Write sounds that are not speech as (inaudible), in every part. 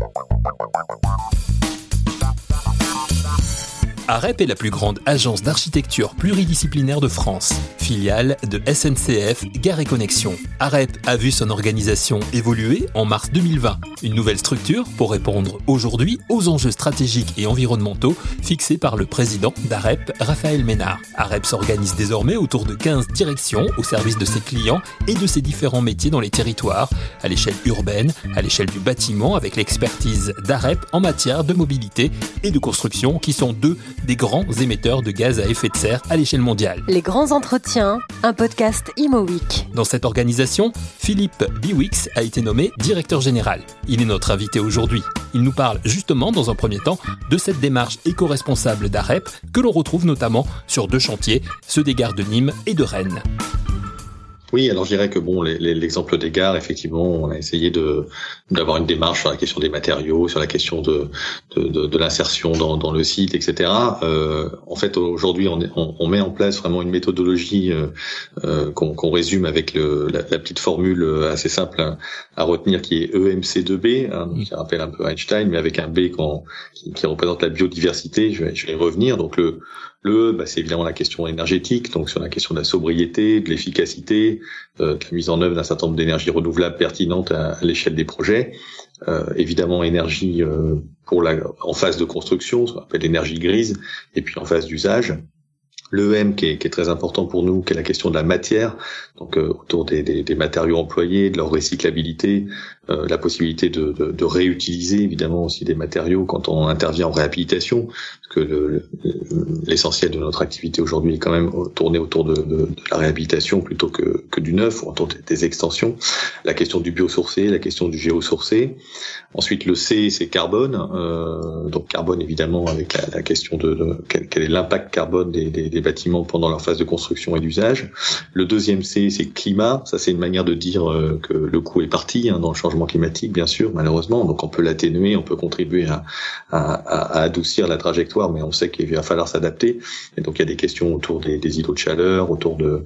Bye-bye. AREP est la plus grande agence d'architecture pluridisciplinaire de France, filiale de SNCF Gare et Connexion. AREP a vu son organisation évoluer en mars 2020. Une nouvelle structure pour répondre aujourd'hui aux enjeux stratégiques et environnementaux fixés par le président d'AREP, Raphaël Ménard. AREP s'organise désormais autour de 15 directions au service de ses clients et de ses différents métiers dans les territoires, à l'échelle urbaine, à l'échelle du bâtiment, avec l'expertise d'AREP en matière de mobilité et de construction qui sont deux des grands émetteurs de gaz à effet de serre à l'échelle mondiale. Les grands entretiens, un podcast Imo Dans cette organisation, Philippe Biwix a été nommé directeur général. Il est notre invité aujourd'hui. Il nous parle justement dans un premier temps de cette démarche éco-responsable d'AREP que l'on retrouve notamment sur deux chantiers, ceux des gares de Nîmes et de Rennes. Oui, alors je dirais que bon, l'exemple des gares, effectivement, on a essayé de d'avoir une démarche sur la question des matériaux, sur la question de de, de, l'insertion dans, dans le site, etc. Euh, en fait, aujourd'hui, on, on, met en place vraiment une méthodologie euh, euh qu'on résume avec le, la, petite formule assez simple à, retenir qui est EMC2B, hein, qui rappelle un peu Einstein, mais avec un B qui, qui, représente la biodiversité. Je vais, je vais y revenir. Donc le le, bah, c'est évidemment la question énergétique, donc sur la question de la sobriété, de l'efficacité, euh, de la mise en œuvre d'un certain nombre d'énergies renouvelables pertinentes à, l'échelle des projets. Euh, évidemment, énergie euh, pour la, en phase de construction, ce qu'on appelle l'énergie grise, et puis en phase d'usage. L'EM qui est, qui est très important pour nous, qui est la question de la matière, donc euh, autour des, des, des, matériaux employés, de leur recyclabilité, euh, la possibilité de, de, de, réutiliser évidemment aussi des matériaux quand on intervient en réhabilitation, parce que l'essentiel de notre activité aujourd'hui est quand même tourné autour de, de, la réhabilitation plutôt que, que du neuf ou autour des, extensions. La question du biosourcé, la question du géosourcé. Ensuite le C c'est carbone, euh, donc carbone évidemment avec la, la question de, quel, quel, est l'impact carbone des, des des bâtiments pendant leur phase de construction et d'usage. Le deuxième C, c'est climat. Ça, c'est une manière de dire euh, que le coût est parti hein, dans le changement climatique, bien sûr, malheureusement. Donc, on peut l'atténuer, on peut contribuer à, adoucir la trajectoire, mais on sait qu'il va falloir s'adapter. Et donc, il y a des questions autour des, îlots de chaleur, autour de,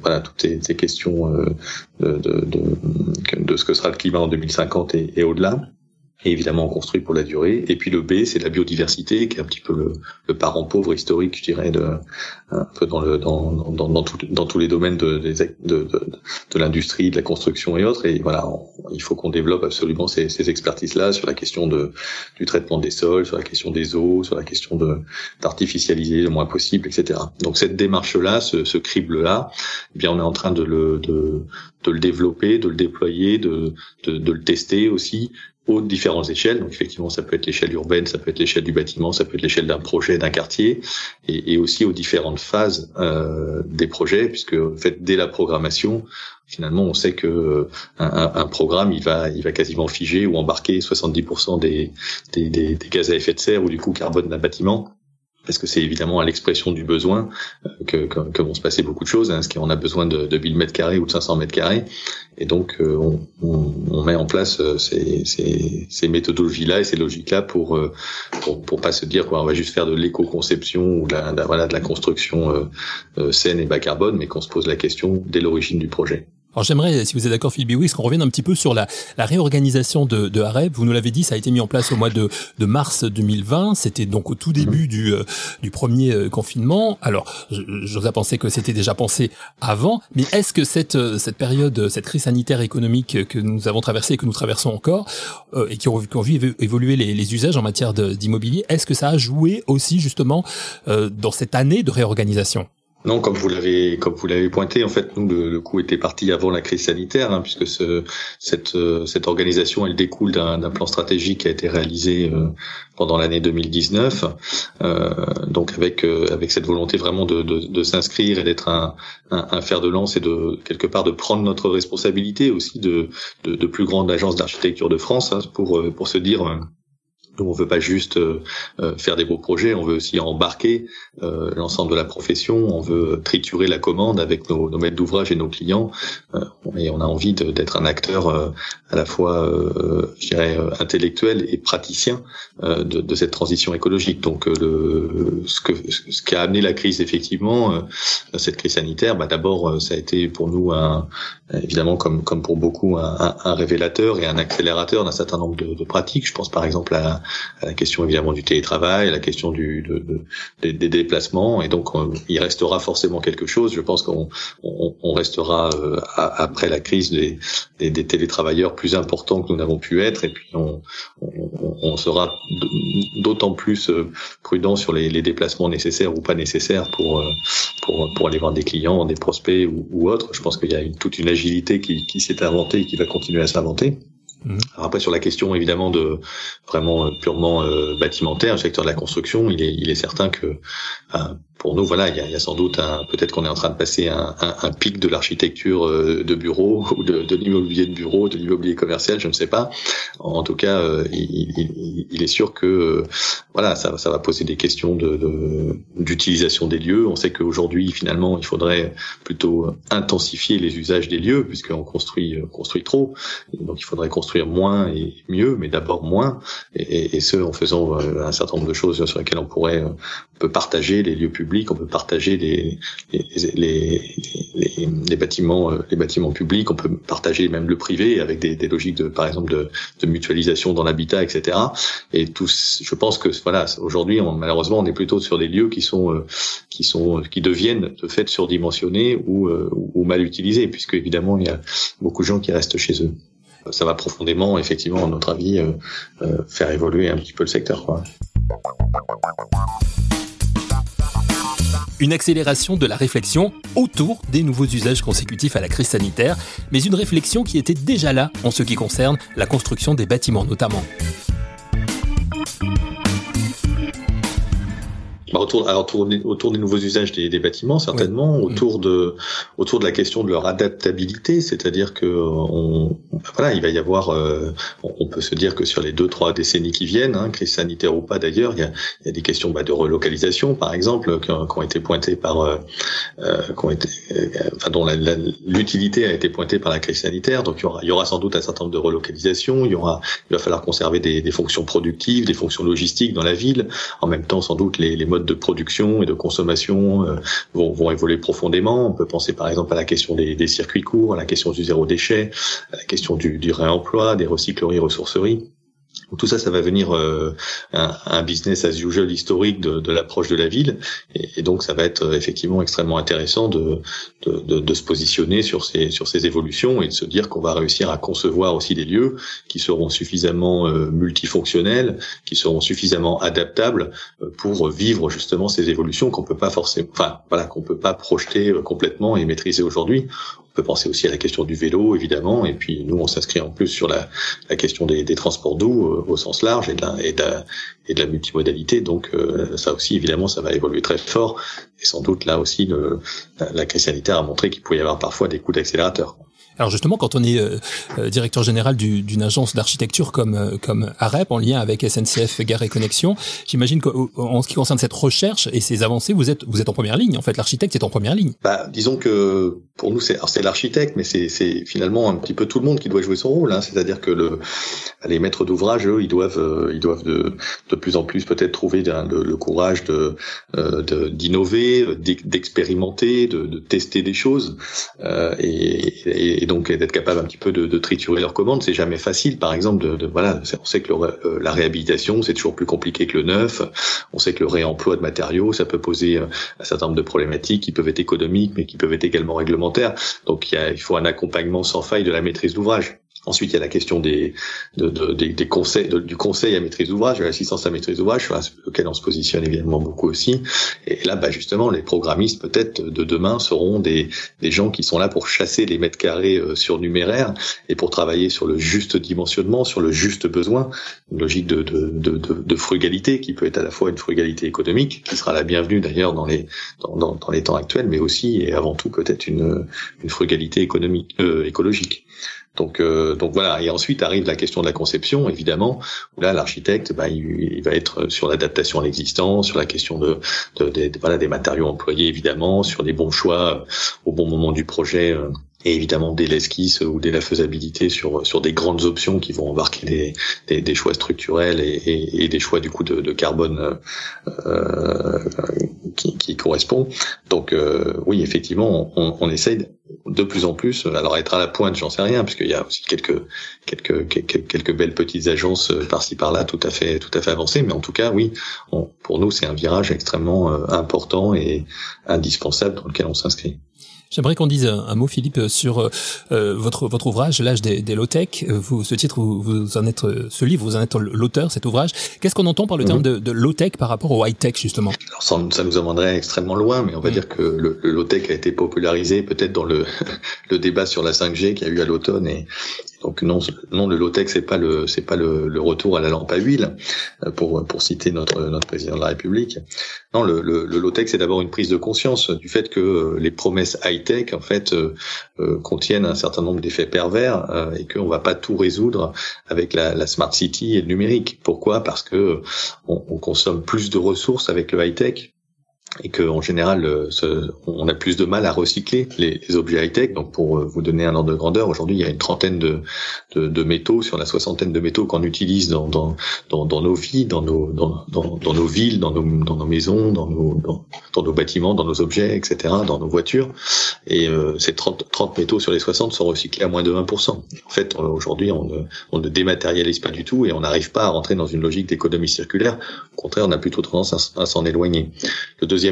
voilà toutes ces, questions euh, de, ce que sera le climat en 2050 et, et au-delà et évidemment on construit pour la durée. Et puis le B, c'est la biodiversité, qui est un petit peu le, le parent pauvre historique, je dirais, de, un peu dans, le, dans, dans, dans, tout, dans tous les domaines de, de, de, de l'industrie, de la construction et autres. Et voilà, il faut qu'on développe absolument ces, ces expertises-là sur la question de, du traitement des sols, sur la question des eaux, sur la question de d'artificialiser le moins possible, etc. Donc cette démarche-là, ce, ce crible-là, eh bien on est en train de le, de, de le développer, de le déployer, de, de, de le tester aussi aux différentes échelles. Donc effectivement, ça peut être l'échelle urbaine, ça peut être l'échelle du bâtiment, ça peut être l'échelle d'un projet, d'un quartier, et, aussi aux différentes phases euh, des projets, puisque en fait, dès la programmation, finalement, on sait que euh, un, programme, il va, il va quasiment figer ou embarquer 70% des, des, des, des, gaz à effet de serre ou du coût carbone d'un bâtiment parce que c'est évidemment à l'expression du besoin euh, que, que, que, vont se passer beaucoup de choses. Hein, parce qu'on a besoin de, de 1000 mètres carrés ou de 500 mètres carrés, et donc euh, on, on, on, met en place euh, ces, ces, ces méthodologies-là et ces logiques-là pour, pour, pour pas se dire qu'on va juste faire de l'éco-conception ou de la, de, voilà, de la construction saine et bas carbone, mais qu'on se pose la question dès l'origine du projet. Alors j'aimerais, si vous êtes d'accord, Phil Biwix, qu'on revienne un petit peu sur la, la réorganisation de, de Hareb. Vous nous l'avez dit, ça a été mis en place au mois de, de mars 2020. C'était donc au tout début du, euh, du premier euh, confinement. Alors, j'ose à penser que c'était déjà pensé avant, mais est-ce que cette, euh, cette période, cette crise sanitaire économique que nous avons traversée et que nous traversons encore, et qui ont, vu évoluer les, les usages en matière d'immobilier, est-ce que ça a joué aussi justement dans cette année de réorganisation? Non, comme vous l'avez comme vous l'avez pointé, en fait, nous le, coup était parti avant la crise sanitaire, hein, puisque ce, cette euh, cette organisation elle découle d'un plan stratégique qui a été réalisé euh, pendant l'année 2019, euh, donc avec euh, avec cette volonté vraiment de, de, de s'inscrire et d'être un, un, un, fer de lance et de quelque part de prendre notre responsabilité aussi de de, de plus grande agence d'architecture de France hein, pour pour se dire Nous, on veut pas juste euh, euh, faire des beaux projets, on veut aussi embarquer euh, l'ensemble de la profession, on veut triturer la commande avec nos, nos maîtres d'ouvrage et nos clients, et on a envie d'être un acteur à la fois, je dirais, intellectuel et praticien de, de, cette transition écologique. Donc, le, ce, que, ce qui a amené la crise, effectivement, cette crise sanitaire, bah, d'abord, ça a été pour nous, un, évidemment, comme, comme pour beaucoup, un, un révélateur et un accélérateur d'un certain nombre de, pratiques. Je pense par exemple à la question évidemment du télétravail, la question du, de, de, des, des, déplacements. Et donc, il restera forcément quelque chose. Je pense qu'on on, on restera euh, après la crise des, des, des, télétravailleurs plus importants que nous n'avons pu être. Et puis, on, on sera d'autant plus euh, prudent sur les, les, déplacements nécessaires ou pas nécessaires pour, euh, pour, pour aller voir des clients, des prospects ou, ou autres. Je pense qu'il y a une, toute une agilité qui, qui s'est inventée et qui va continuer à s'inventer. Mhm. après sur la question évidemment de vraiment euh, purement euh, bâtimentaire, le secteur de la construction, il est, il est certain que pour nous, voilà, il y a, il y a sans doute peut-être qu'on est en train de passer un, un, un pic de l'architecture euh, de bureau (laughs) ou de, de l'immobilier de bureau, de l'immobilier commercial, je ne sais pas. En tout cas, euh, il, il, il, est sûr que euh, voilà, ça, ça va poser des questions d'utilisation des lieux. On sait qu'aujourd'hui, finalement, il faudrait plutôt intensifier les usages des lieux puisqu'on construit construit trop. Donc, il faudrait construire moins et mieux, mais d'abord moins, et, ce en faisant un certain nombre de choses sur lesquelles on pourrait on peut partager les lieux publics on peut partager les les, les, bâtiments euh, les bâtiments publics, on peut partager même le privé avec des, logiques de par exemple de, mutualisation dans l'habitat, etc. Et tous, je pense que voilà, aujourd'hui malheureusement on est plutôt sur des lieux qui sont euh, qui sont qui deviennent de fait surdimensionnés ou, euh, ou mal utilisés, puisque évidemment il y a beaucoup de gens qui restent chez eux ça va profondément, effectivement, à notre avis, faire évoluer un petit peu le secteur. Une accélération de la réflexion autour des nouveaux usages consécutifs à la crise sanitaire, mais une réflexion qui était déjà là en ce qui concerne la construction des bâtiments notamment. Bah, autour, alors, autour, des nouveaux usages des, des bâtiments, certainement, mm. autour de autour de la question de leur adaptabilité, c'est-à-dire que on, voilà, il va y avoir, euh, on peut se dire que sur les deux trois décennies qui viennent, hein, crise sanitaire ou pas d'ailleurs, il y a, il y a des questions bah, de relocalisation, par exemple, qui ont, qui ont été pointées par, euh, euh qui ont été, euh, enfin dont l'utilité a été pointée par la crise sanitaire. Donc il y aura, il y aura sans doute un certain nombre de relocalisations. Il y aura, il va falloir conserver des, des fonctions productives, des fonctions logistiques dans la ville. En même temps, sans doute les, les modes de production et de consommation euh, vont, évoluer profondément. On peut penser par exemple à la question des, des circuits courts, à la question du zéro déchet, à la question du, du réemploi, des recycleries, ressourceries tout ça, ça va venir euh, un, un, business as usual historique de, l'approche de la ville, et, donc ça va être euh, effectivement extrêmement intéressant de, se positionner sur ces évolutions et de se dire qu'on va réussir à concevoir aussi des lieux qui seront suffisamment euh, multifonctionnels, qui seront suffisamment adaptables pour vivre justement ces évolutions qu'on peut pas forcément, enfin voilà, qu'on peut pas projeter complètement et maîtriser aujourd'hui. On peut penser aussi à la question du vélo, évidemment, et puis nous, on s'inscrit en plus sur la, question des, transports doux euh, au sens large et de la, et de la, et de la multimodalité. Donc euh, ça aussi, évidemment, ça va évoluer très fort. Et sans doute, là aussi, le, la, la crise sanitaire a montré qu'il pouvait y avoir parfois des coups d'accélérateur. Alors justement, quand on est euh, euh, directeur général d'une agence d'architecture comme euh, comme AREP en lien avec SNCF Gare et Connexion, j'imagine qu'en ce qui concerne cette recherche et ces avancées, vous êtes vous êtes en première ligne. En fait, l'architecte est en première ligne. Bah, disons que pour nous, c'est c'est l'architecte, mais c'est c'est finalement un petit peu tout le monde qui doit jouer son rôle. Hein. C'est-à-dire que le les maîtres d'ouvrage, eux, ils doivent ils doivent de de plus en plus peut-être trouver le, courage de d'innover, d'expérimenter, de, de, tester des choses et, et et donc d'être capable un petit peu de, de triturer leurs commandes, c'est jamais facile. Par exemple, de, de voilà, on sait que euh, la réhabilitation c'est toujours plus compliqué que le neuf. On sait que le réemploi de matériaux ça peut poser euh, un certain nombre de problématiques qui peuvent être économiques, mais qui peuvent être également réglementaires. Donc il, y a, il faut un accompagnement sans faille de la maîtrise d'ouvrage. Ensuite, il y a la question des, de, de, des, conseils, du conseil à maîtrise d'ouvrage, de l'assistance à maîtrise d'ouvrage, sur lequel on se positionne évidemment beaucoup aussi. Et là, bah, justement, les programmistes peut-être de demain seront des, des gens qui sont là pour chasser les mètres carrés euh, surnuméraires et pour travailler sur le juste dimensionnement, sur le juste besoin, une logique de, de, de, de, frugalité qui peut être à la fois une frugalité économique, qui sera la bienvenue d'ailleurs dans les dans, dans, les temps actuels, mais aussi et avant tout peut-être une, une frugalité économique euh, écologique. Donc, euh, donc voilà. Et ensuite arrive la question de la conception, évidemment, où là l'architecte, bah, il, va être sur l'adaptation à l'existant, sur la question de, voilà des matériaux employés, évidemment, sur les bons choix au bon moment du projet et évidemment dès l'esquisse ou dès la faisabilité sur sur des grandes options qui vont embarquer des, des, des choix structurels et, et, et, des choix du coup de, de carbone euh, qui, qui correspond. Donc euh, oui, effectivement, on, on essaye de plus en plus. Alors être à la pointe, j'en sais rien, puisqu'il y a aussi quelques quelques quelques, quelques belles petites agences euh, par-ci par-là, tout à fait tout à fait avancées. Mais en tout cas, oui, on, pour nous, c'est un virage extrêmement euh, important et indispensable dans lequel on s'inscrit. J'aimerais qu'on dise un, mot, Philippe, sur euh, euh, votre votre ouvrage, l'âge des, des low-tech. Vous, ce titre, vous, vous, en êtes, ce livre, vous en êtes l'auteur, cet ouvrage. Qu'est-ce qu'on entend par le terme mhm. de, de low-tech par rapport au high-tech, justement? Alors, ça, ça, nous emmènerait extrêmement loin, mais on va mhm. dire que le, le low-tech a été popularisé peut-être dans le, (laughs) le débat sur la 5G qu'il y a eu à l'automne et, donc non, non le low-tech c'est pas le c'est pas le, le, retour à la lampe à huile euh, pour pour citer notre notre président de la République. Non, le, le, le low-tech c'est d'abord une prise de conscience du fait que euh, les promesses high-tech en fait euh, contiennent un certain nombre d'effets pervers euh, et qu'on va pas tout résoudre avec la, la, smart city et le numérique. Pourquoi? Parce que on, on consomme plus de ressources avec le high-tech et que en général, euh, on a plus de mal à recycler les, objets high-tech. Donc, pour euh, vous donner un ordre de grandeur, aujourd'hui, il y a une trentaine de, métaux sur la soixantaine de métaux qu'on utilise dans, nos vies, dans nos, villes, dans nos, maisons, dans nos, bâtiments, dans nos objets, etc., dans nos voitures. Et euh, ces 30, 30 métaux sur les 60 sont recyclés à moins de 20%. En fait, aujourd'hui, on ne, dématérialise pas du tout et on n'arrive pas à rentrer dans une logique d'économie circulaire. Au contraire, on a plutôt tendance à, s'en éloigner.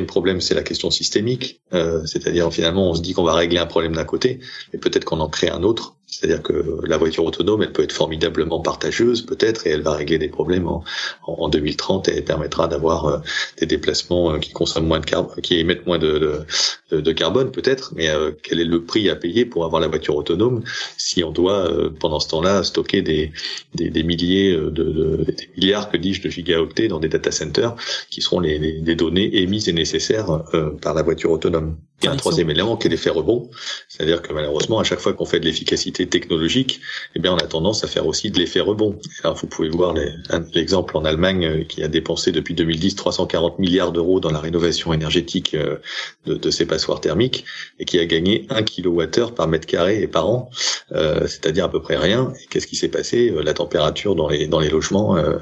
Problème, c'est la question systémique. Euh, c'est-à-dire, finalement, on se dit qu'on va régler un problème d'un côté, mais peut-être qu'on en crée un autre c'est-à-dire que la voiture autonome, elle peut être formidablement partageuse, peut-être, et elle va régler des problèmes en, en 2030 et elle permettra d'avoir euh, des déplacements euh, qui consomment moins de carbone, qui émettent moins de, de, de carbone, peut-être. Mais euh, quel est le prix à payer pour avoir la voiture autonome si on doit, pendant ce temps-là, stocker des, des, des milliers de, de, des milliards, que dis-je, de gigaoctets dans des data centers qui seront les, les, les données émises et nécessaires par la voiture autonome? Il y a un troisième élément qui est l'effet rebond, c'est-à-dire que malheureusement, à chaque fois qu'on fait de l'efficacité technologique, eh bien, on a tendance à faire aussi de l'effet rebond. Alors, vous pouvez voir l'exemple en Allemagne euh, qui a dépensé depuis 2010 340 milliards d'euros dans la rénovation énergétique euh, de, ses passoires thermiques et qui a gagné 1 kWh par mètre carré et par an, euh, c'est-à-dire à peu près rien. Qu'est-ce qui s'est passé? La température dans les dans les logements a,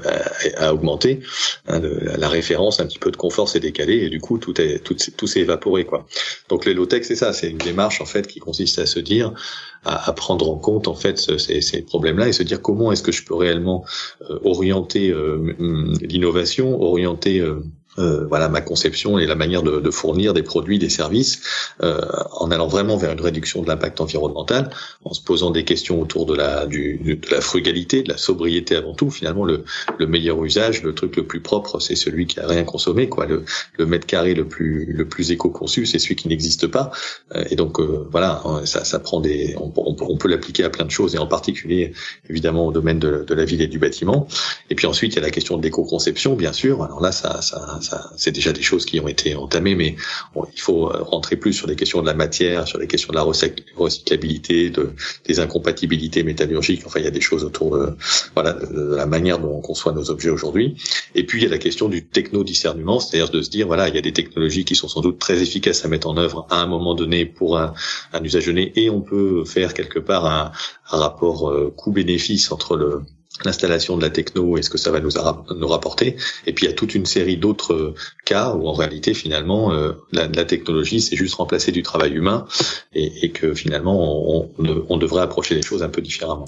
a, augmenté, hein, la référence un petit peu de confort s'est décalée et du coup tout est tout, tout s'est évaporé quoi. Donc les low-tech, c'est ça, c'est une démarche en fait qui consiste à se dire, à, prendre compte en fait ces, problèmes-là et se dire comment est-ce que je peux réellement euh, orienter euh, l'innovation, orienter euh, voilà ma conception et la manière de, de fournir des produits, des services, euh, en allant vraiment vers une réduction de l'impact environnemental, en se posant des questions autour de la du, de la frugalité, de la sobriété avant tout. Finalement, le, le meilleur usage, le truc le plus propre, c'est celui qui a rien consommé, quoi. Le, le mètre carré le plus le plus éco-conçu, c'est celui qui n'existe pas. Euh, et donc euh, voilà, hein, ça, ça prend des, on, on, peut l'appliquer à plein de choses et en particulier évidemment au domaine de, de la ville et du bâtiment. Et puis ensuite, il y a la question de l'éco-conception, bien sûr. Alors là, ça, ça c'est déjà des choses qui ont été entamées, mais il faut euh, rentrer plus sur les questions de la matière, sur les questions de la recyclabilité, de, des incompatibilités métallurgiques. Enfin, il y a des choses autour de, voilà, la manière dont on conçoit nos objets aujourd'hui. Et puis, il y a la question du techno-discernement, c'est-à-dire de se dire, voilà, il y a des technologies qui sont sans doute très efficaces à mettre en œuvre à un moment donné pour un, usage donné, et on peut faire quelque part un, un rapport euh, coût-bénéfice entre le l'installation de la techno et ce que ça va nous, nous rapporter. Et puis il y a toute une série d'autres euh, cas où en réalité finalement euh, la, la, technologie c'est juste remplacer du travail humain et, et que finalement on, on, on devrait approcher les choses un peu différemment.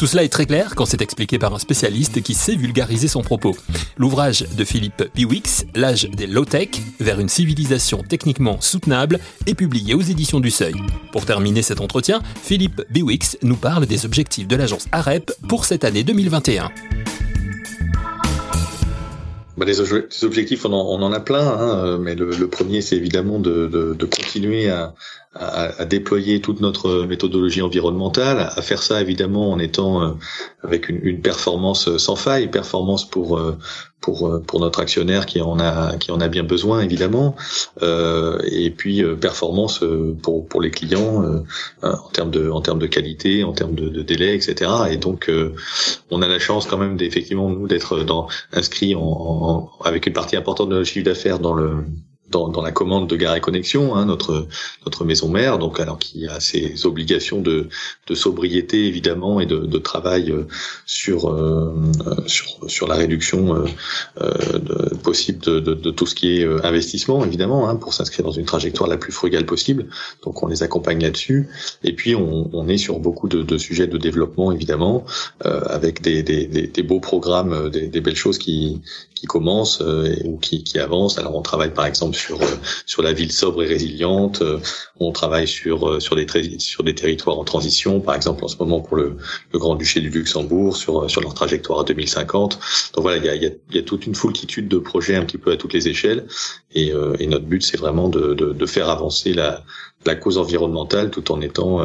Tout cela est très clair quand c'est expliqué par un spécialiste qui sait vulgariser son propos. L'ouvrage de Philippe Biwix, L'âge des low-tech, vers une civilisation techniquement soutenable, est publié aux éditions du Seuil. Pour terminer cet entretien, Philippe Biwix nous parle des objectifs de l'agence AREP pour cette année 2021. Bah, les, objectifs, on en, a plein, hein, mais le, premier, c'est évidemment de, de continuer à, à, à, déployer toute notre méthodologie environnementale, à faire ça évidemment en étant euh, avec une, une, performance sans faille, performance pour euh, pour euh, pour notre actionnaire qui en a qui en a bien besoin évidemment. Euh, et puis euh, performance pour pour les clients en termes de en termes de qualité en termes de, de délai etc et donc on a la chance quand même d'effectivement nous d'être dans inscrit en, en, avec une partie importante de notre chiffre d'affaires dans le dans, dans, la commande de Gare et Connexion, hein, notre notre maison mère, donc alors qui a ses obligations de, de sobriété évidemment et de, de travail euh, sur, euh, sur sur la réduction euh, euh possible de, de, de, tout ce qui est investissement évidemment hein, pour s'inscrire dans une trajectoire la plus frugale possible. Donc on les accompagne là-dessus. Et puis on, on, est sur beaucoup de, de sujets de développement évidemment euh, avec des, des, des, beaux programmes, des, belles choses qui qui commencent ou qui, qui avancent. Alors on travaille par exemple sur euh, sur la ville sobre et résiliente. Euh, on travaille sur euh, sur des sur des territoires en transition, par exemple en ce moment pour le, le Grand Duché du Luxembourg, sur sur leur trajectoire à 2050. Donc voilà, il y a, il y a, y a toute une foultitude de projets un petit peu à toutes les échelles. Et, et notre but, c'est vraiment de, de, de, faire avancer la, la cause environnementale tout en étant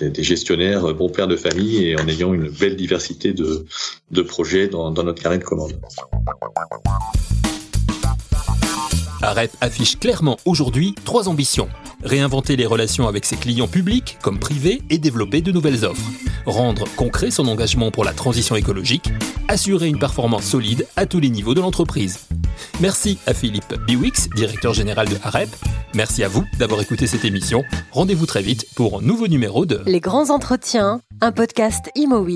des, des, gestionnaires bons pères de famille et en ayant une belle diversité de, de projets dans, dans notre carnet de commandes. AREP affiche clairement aujourd'hui trois ambitions. Réinventer les relations avec ses clients publics comme privés et développer de nouvelles offres. Rendre concret son engagement pour la transition écologique. Assurer une performance solide à tous les niveaux de l'entreprise. Merci à Philippe Biwix, directeur général de AREP. Merci à vous d'avoir écouté cette émission. Rendez-vous très vite pour un nouveau numéro de Les grands entretiens, un podcast Imo.